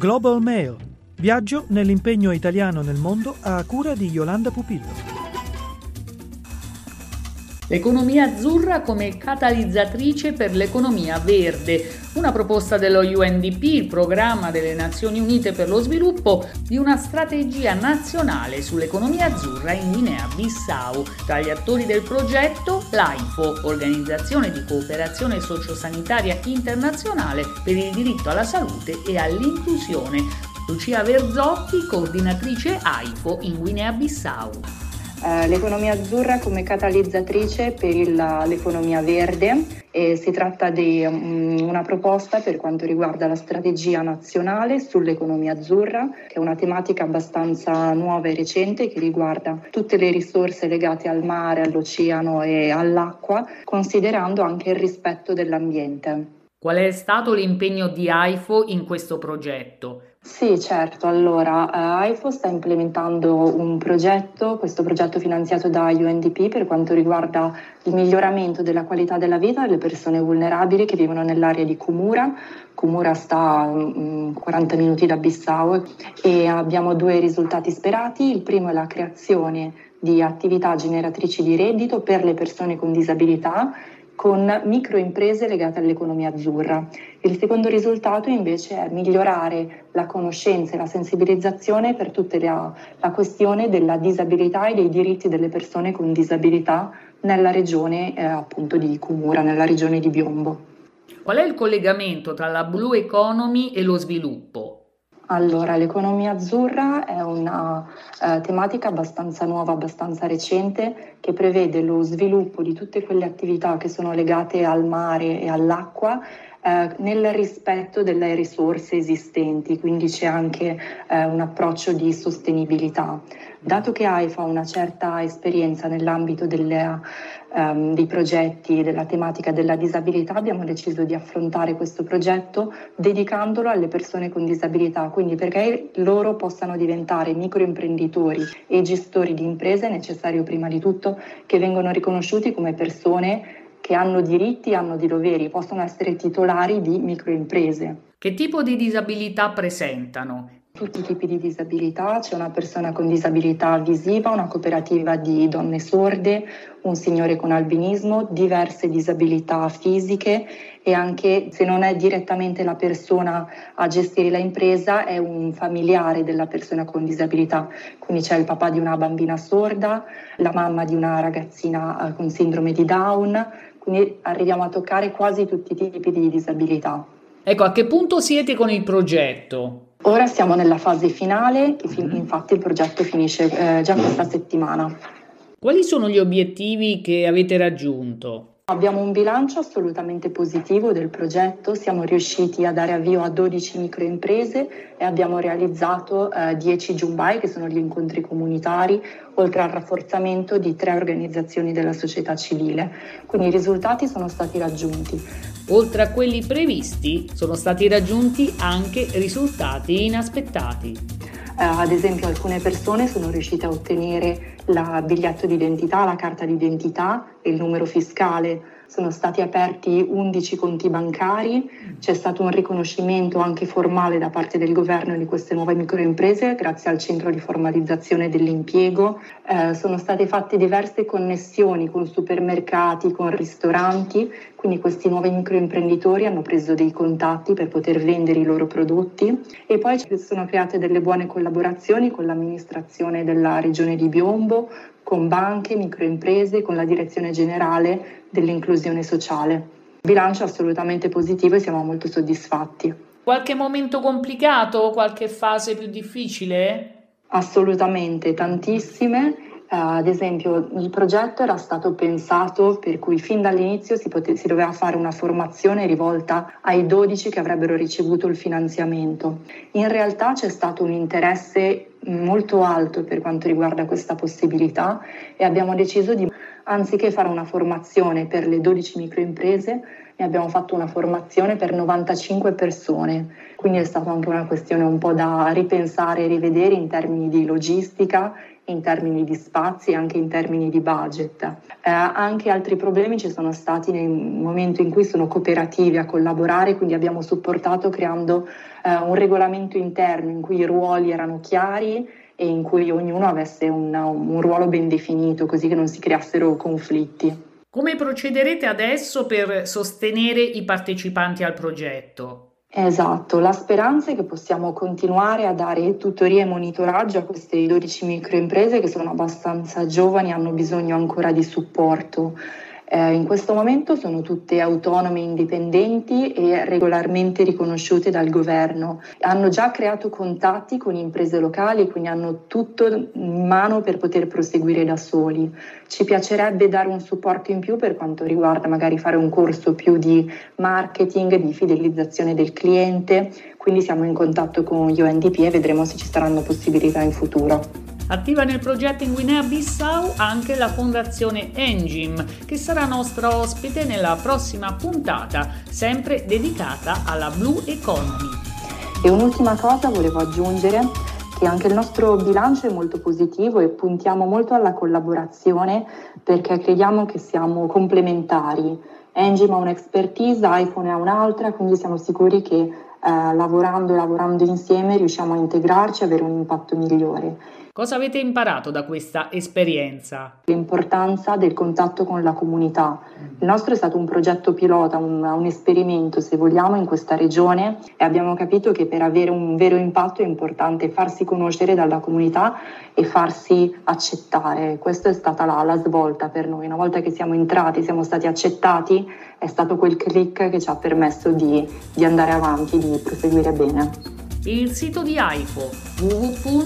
Global Mail. Viaggio nell'impegno italiano nel mondo a cura di Yolanda Pupillo. L'economia azzurra come catalizzatrice per l'economia verde, una proposta dello UNDP, il programma delle Nazioni Unite per lo sviluppo, di una strategia nazionale sull'economia azzurra in Guinea-Bissau. Tra gli attori del progetto l'AIFO, Organizzazione di Cooperazione Sociosanitaria Internazionale per il diritto alla salute e all'inclusione. Lucia Verzotti, coordinatrice AIFO in Guinea-Bissau. Eh, l'economia azzurra come catalizzatrice per il, l'economia verde e si tratta di um, una proposta per quanto riguarda la strategia nazionale sull'economia azzurra, che è una tematica abbastanza nuova e recente che riguarda tutte le risorse legate al mare, all'oceano e all'acqua, considerando anche il rispetto dell'ambiente. Qual è stato l'impegno di AIFO in questo progetto? Sì, certo. Allora, uh, AIFO sta implementando un progetto, questo progetto finanziato da UNDP per quanto riguarda il miglioramento della qualità della vita delle persone vulnerabili che vivono nell'area di Kumura. Kumura sta a um, 40 minuti da Bissau e abbiamo due risultati sperati. Il primo è la creazione di attività generatrici di reddito per le persone con disabilità con microimprese legate all'economia azzurra. Il secondo risultato invece è migliorare la conoscenza e la sensibilizzazione per tutta la, la questione della disabilità e dei diritti delle persone con disabilità nella regione eh, appunto di Cumura, nella regione di Biombo. Qual è il collegamento tra la blue economy e lo sviluppo? Allora, l'economia azzurra è una uh, tematica abbastanza nuova, abbastanza recente, che prevede lo sviluppo di tutte quelle attività che sono legate al mare e all'acqua eh, nel rispetto delle risorse esistenti, quindi c'è anche eh, un approccio di sostenibilità. Dato che AIFA ha una certa esperienza nell'ambito delle, um, dei progetti della tematica della disabilità, abbiamo deciso di affrontare questo progetto dedicandolo alle persone con disabilità, quindi perché loro possano diventare microimprenditori e gestori di imprese è necessario prima di tutto che vengano riconosciuti come persone che hanno diritti, hanno di doveri, possono essere titolari di microimprese. Che tipo di disabilità presentano? Tutti i tipi di disabilità, c'è una persona con disabilità visiva, una cooperativa di donne sorde, un signore con albinismo, diverse disabilità fisiche e anche se non è direttamente la persona a gestire l'impresa è un familiare della persona con disabilità, quindi c'è il papà di una bambina sorda, la mamma di una ragazzina eh, con sindrome di Down, quindi arriviamo a toccare quasi tutti i tipi di disabilità. Ecco, a che punto siete con il progetto? Ora siamo nella fase finale, mhm. infatti il progetto finisce eh, già questa settimana. Quali sono gli obiettivi che avete raggiunto? Abbiamo un bilancio assolutamente positivo del progetto, siamo riusciti a dare avvio a 12 microimprese e abbiamo realizzato eh, 10 Jumbai, che sono gli incontri comunitari, oltre al rafforzamento di tre organizzazioni della società civile. Quindi i risultati sono stati raggiunti. Oltre a quelli previsti, sono stati raggiunti anche risultati inaspettati. Eh, ad esempio alcune persone sono riuscite a ottenere il biglietto d'identità, la carta d'identità e il numero fiscale sono stati aperti 11 conti bancari, c'è stato un riconoscimento anche formale da parte del governo di queste nuove microimprese grazie al centro di formalizzazione dell'impiego, eh, sono state fatte diverse connessioni con supermercati, con ristoranti, quindi questi nuovi microimprenditori hanno preso dei contatti per poter vendere i loro prodotti. E poi ci sono create delle buone collaborazioni con l'amministrazione della regione di Biombo, con banche, microimprese, con la direzione generale dell'inclusione sociale. Bilancio assolutamente positivo e siamo molto soddisfatti. Qualche momento complicato, qualche fase più difficile? Assolutamente, tantissime. Uh, ad esempio, il progetto era stato pensato per cui fin dall'inizio si, pote- si, doveva fare una formazione rivolta ai 12 che avrebbero ricevuto il finanziamento. In realtà c'è stato un interesse molto alto per quanto riguarda questa possibilità e abbiamo deciso di, anziché fare una formazione per le 12 microimprese, ne abbiamo fatto una formazione per 95 persone. Quindi è stata anche una questione un po' da ripensare e rivedere in termini di logistica in termini di spazi e anche in termini di budget. Eh, anche altri problemi ci sono stati nel momento in cui sono cooperativi a collaborare, quindi abbiamo supportato creando eh, un regolamento interno in cui i ruoli erano chiari e in cui ognuno avesse un, un ruolo ben definito, così che non si creassero conflitti. Come procederete adesso per sostenere i partecipanti al progetto? Esatto, la speranza è che possiamo continuare a dare tutoria e monitoraggio a queste 12 microimprese che sono abbastanza giovani e hanno bisogno ancora di supporto. Eh, in questo momento sono tutte autonome, indipendenti e regolarmente riconosciute dal governo. Hanno già creato contatti con imprese locali, quindi hanno tutto in mano per poter proseguire da soli. Ci piacerebbe dare un supporto in più per quanto riguarda magari fare un corso più di marketing, di fidelizzazione del cliente, quindi siamo in contatto con gli UNDP e vedremo se ci saranno possibilità in futuro. Attiva nel progetto in Guinea-Bissau anche la fondazione Engim, che sarà nostra ospite nella prossima puntata, sempre dedicata alla Blue Economy. E un'ultima cosa volevo aggiungere che anche il nostro bilancio è molto positivo e puntiamo molto alla collaborazione perché crediamo che siamo complementari. Engim ha un'expertise, iPhone ha un'altra, quindi siamo sicuri che eh, lavorando e lavorando insieme riusciamo a integrarci e avere un impatto migliore. Cosa avete imparato da questa esperienza? L'importanza del contatto con la comunità. Il nostro è stato un progetto pilota, un, un, esperimento se vogliamo in questa regione e abbiamo capito che per avere un vero impatto è importante farsi conoscere dalla comunità e farsi accettare. Questa è stata la, la svolta per noi. Una volta che siamo entrati, siamo stati accettati, è stato quel click che ci ha permesso di, di andare avanti, di proseguire bene il sito di AIFO www.aifo.it.